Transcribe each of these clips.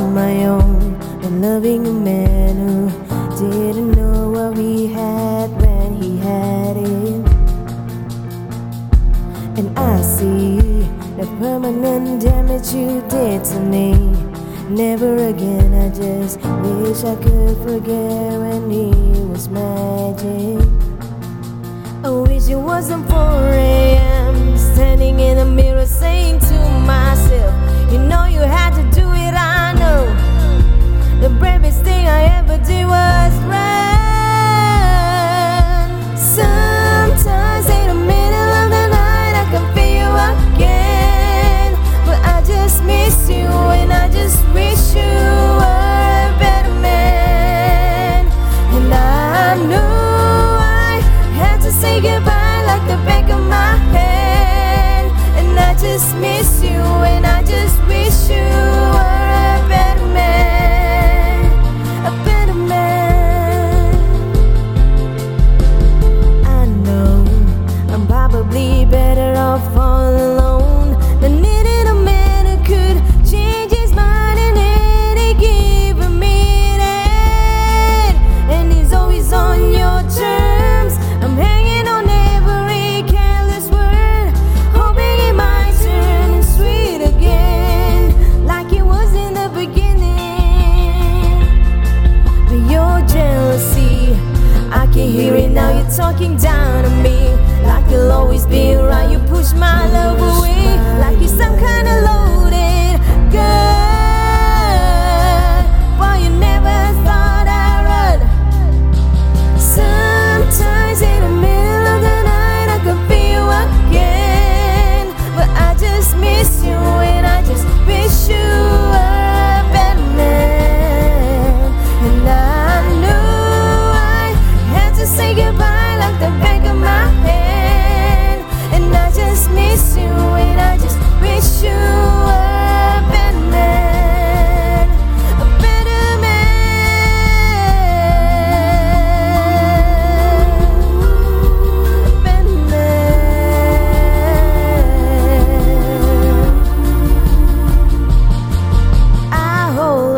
on my own and loving a man who didn't know what we had when he had it. And I see the permanent damage you did to me. Never again, I just wish I could forget when he was magic. I wish it wasn't for real. Better off all alone now. You're talking down to me, like you'll always be around. You push my love away, like you're some kind of loaded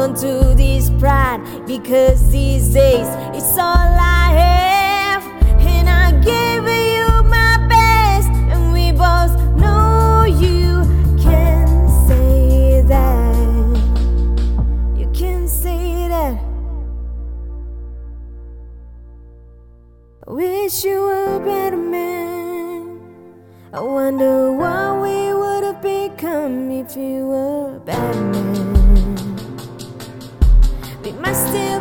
on to this pride because these days it's all I have, and I gave you my best, and we both know you can say that. You can say that. I wish you were a better man. I wonder what we would have become if you were a bad man. Might still